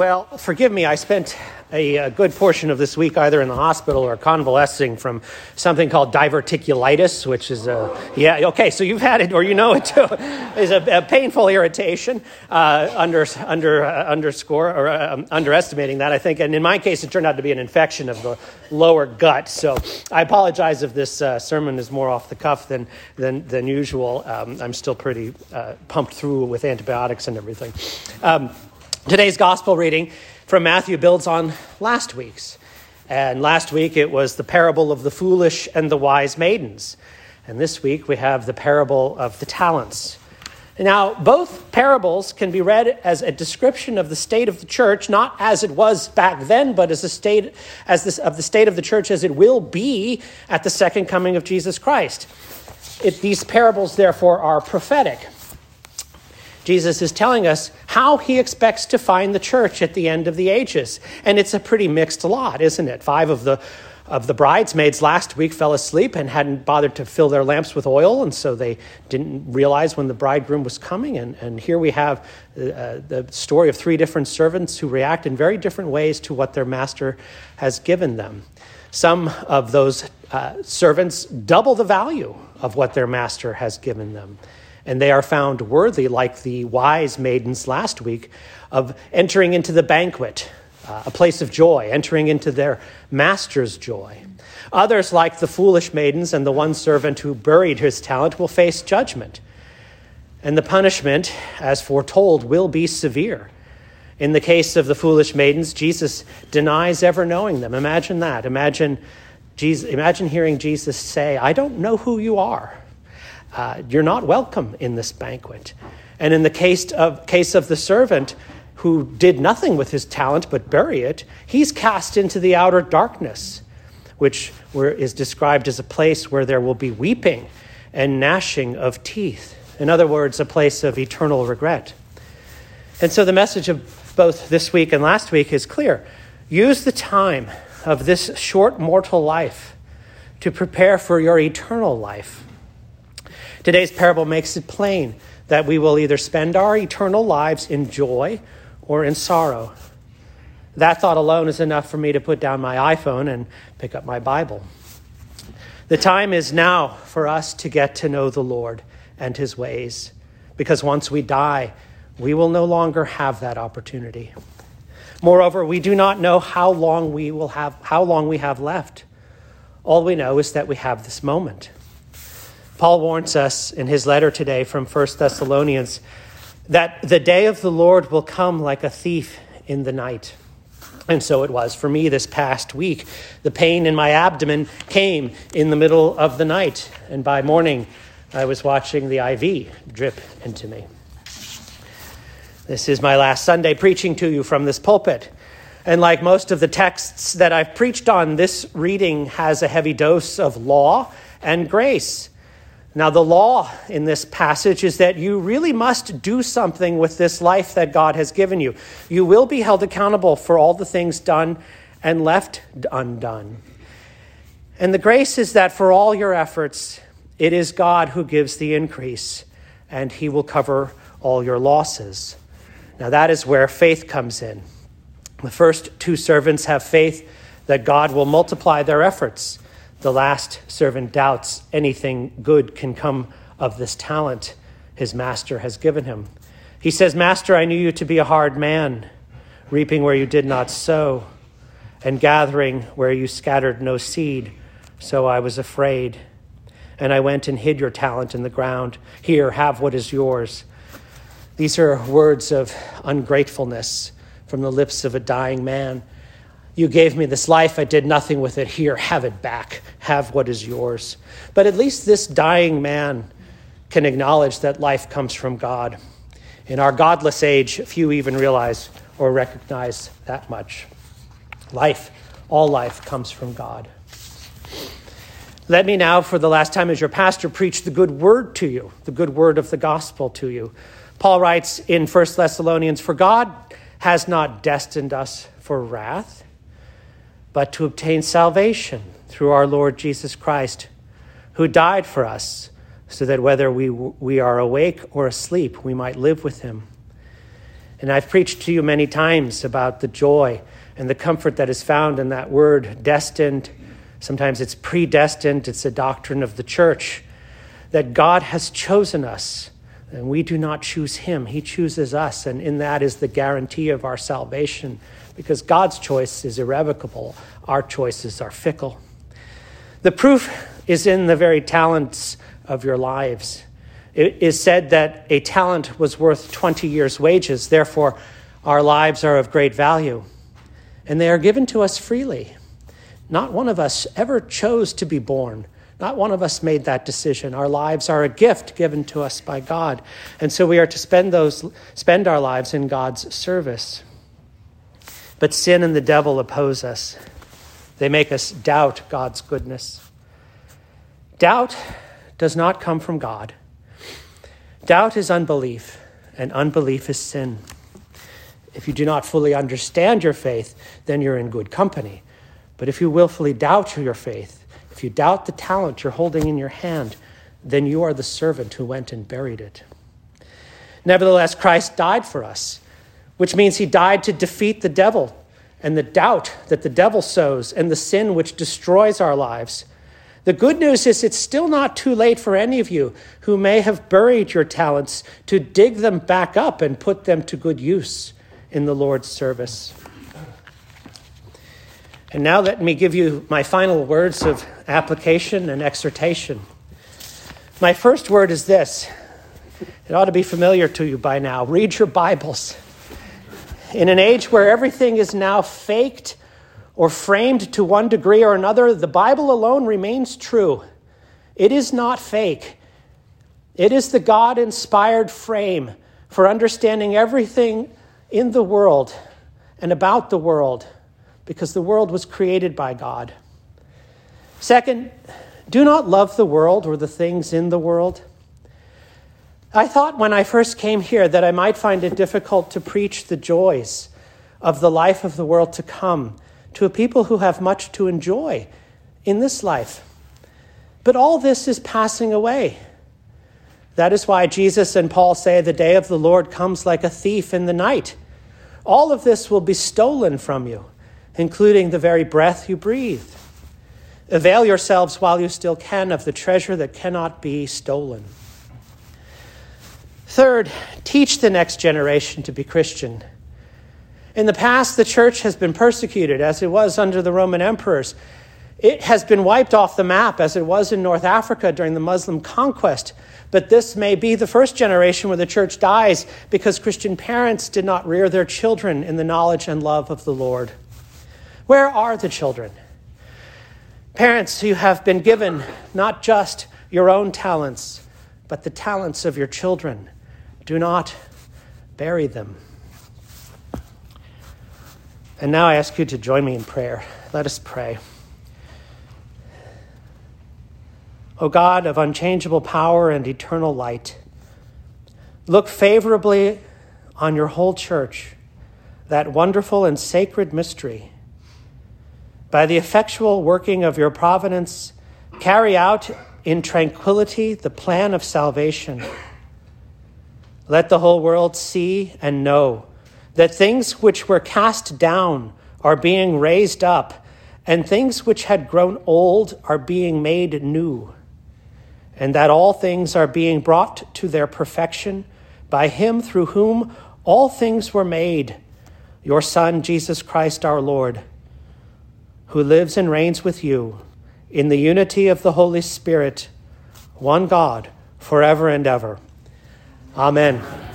Well, forgive me, I spent a, a, good portion of this week either in the hospital or convalescing from something called diverticulitis, which is a, yeah, okay, so you've had it or you know it too, is a, a painful irritation, uh, under, under, uh, underscore, or uh, um, underestimating that, I think. And in my case, it turned out to be an infection of the lower gut. So I apologize if this uh, sermon is more off the cuff than, than, than usual. Um, I'm still pretty uh, pumped through with antibiotics and everything. Um, today's gospel reading from Matthew builds on last week's. And last week it was the parable of the foolish and the wise maidens. And this week we have the parable of the talents. Now, both parables can be read as a description of the state of the church, not as it was back then, but as a state as this, of the state of the church as it will be at the second coming of Jesus Christ. It, these parables, therefore, are prophetic. Jesus is telling us how he expects to find the church at the end of the ages. And it's a pretty mixed lot, isn't it? Five of the of the bridesmaids last week fell asleep and hadn't bothered to fill their lamps with oil, and so they didn't realize when the bridegroom was coming. And, and here we have uh, the story of three different servants who react in very different ways to what their master has given them. Some of those uh, servants double the value of what their master has given them and they are found worthy, like the wise maidens last week, of entering into the banquet, uh, a place of joy, entering into their master's joy. Others, like the foolish maidens and the one servant who buried his talent, will face judgment. And the punishment, as foretold, will be severe. In the case of the foolish maidens, Jesus denies ever knowing them. Imagine that. Imagine, Jesus, imagine hearing Jesus say, I don't know who you are uh, you're not welcome in this banquet. And in the case of, case of the servant who did nothing with his talent but bury it, he's cast into the outer darkness, which is described as a place where there will be weeping and gnashing of teeth. In other words, a place of eternal regret. And so the message of both this week and last week is clear. Use the time of this short mortal life to prepare for your eternal life Today's parable makes it plain that we will either spend our eternal lives in joy or in sorrow. That thought alone is enough for me to put down my iPhone and pick up my Bible. The time is now for us to get to know the Lord and his ways, because once we die, we will no longer have that opportunity. Moreover, we do not know how long we will have how long we have left. All we know is that we have this moment. Paul warns us in his letter today from 1 Thessalonians that the day of the Lord will come like a thief in the night. And so it was for me this past week. The pain in my abdomen came in the middle of the night, and by morning I was watching the IV drip into me. This is my last Sunday preaching to you from this pulpit. And like most of the texts that I've preached on, this reading has a heavy dose of law and grace. Now, the law in this passage is that you really must do something with this life that God has given you. You will be held accountable for all the things done and left undone. And the grace is that for all your efforts, it is God who gives the increase, and He will cover all your losses. Now, that is where faith comes in. The first two servants have faith that God will multiply their efforts. The last servant doubts anything good can come of this talent his master has given him. He says, Master, I knew you to be a hard man, reaping where you did not sow, and gathering where you scattered no seed. So I was afraid. And I went and hid your talent in the ground. Here, have what is yours. These are words of ungratefulness from the lips of a dying man. You gave me this life, I did nothing with it. Here, have it back. Have what is yours. But at least this dying man can acknowledge that life comes from God. In our godless age, few even realize or recognize that much. Life, all life, comes from God. Let me now, for the last time as your pastor, preach the good word to you, the good word of the gospel to you. Paul writes in 1 Thessalonians For God has not destined us for wrath but to obtain salvation through our Lord Jesus Christ, who died for us, so that whether we, we are awake or asleep, we might live with him. And I've preached to you many times about the joy and the comfort that is found in that word, destined. Sometimes it's predestined, it's a doctrine of the church that God has chosen us. And we do not choose him, he chooses us. And in that is the guarantee of our salvation because God's choice is irrevocable, our choices are fickle. The proof is in the very talents of your lives. It is said that a talent was worth 20 years' wages, therefore, our lives are of great value. And they are given to us freely. Not one of us ever chose to be born. Not one of us made that decision. Our lives are a gift given to us by God. And so we are to spend those spend our lives in God's service. But sin and the devil oppose us. They make us doubt God's goodness. Doubt does not come from God. Doubt is unbelief, and unbelief is sin. If you do not fully understand your faith, then you're in good company. But if you willfully doubt your faith, if you doubt the talent you're holding in your hand, then you are the servant who went and buried it. Nevertheless, Christ died for us, which means he died to defeat the devil and the doubt that the devil sows and the sin which destroys our lives. The good news is it's still not too late for any of you who may have buried your talents to dig them back up and put them to good use in the Lord's service. And now let me give you my final words of application and exhortation. My first word is this it ought to be familiar to you by now. Read your Bibles. In an age where everything is now faked or framed to one degree or another, the Bible alone remains true. It is not fake, it is the God inspired frame for understanding everything in the world and about the world because the world was created by God. Second, do not love the world or the things in the world. I thought when I first came here that I might find it difficult to preach the joys of the life of the world to come to a people who have much to enjoy in this life. But all this is passing away. That is why Jesus and Paul say the day of the Lord comes like a thief in the night. All of this will be stolen from you, including the very breath you breathe. Avail yourselves while you still can of the treasure that cannot be stolen. Third, teach the next generation to be Christian. In the past, the church has been persecuted, as it was under the Roman emperors. It has been wiped off the map, as it was in North Africa during the Muslim conquest. But this may be the first generation where the church dies because Christian parents did not rear their children in the knowledge and love of the Lord. Where are the children? Parents, you have been given not just your own talents, but the talents of your children. Do not bury them. And now I ask you to join me in prayer. Let us pray. O God of unchangeable power and eternal light, look favorably on your whole church, that wonderful and sacred mystery. By the effectual working of your providence, carry out in tranquility the plan of salvation. Let the whole world see and know that things which were cast down are being raised up, and things which had grown old are being made new, and that all things are being brought to their perfection by Him through whom all things were made, your Son, Jesus Christ our Lord, who lives and reigns with you in the unity of the Holy Spirit, one God, forever and ever. Amen.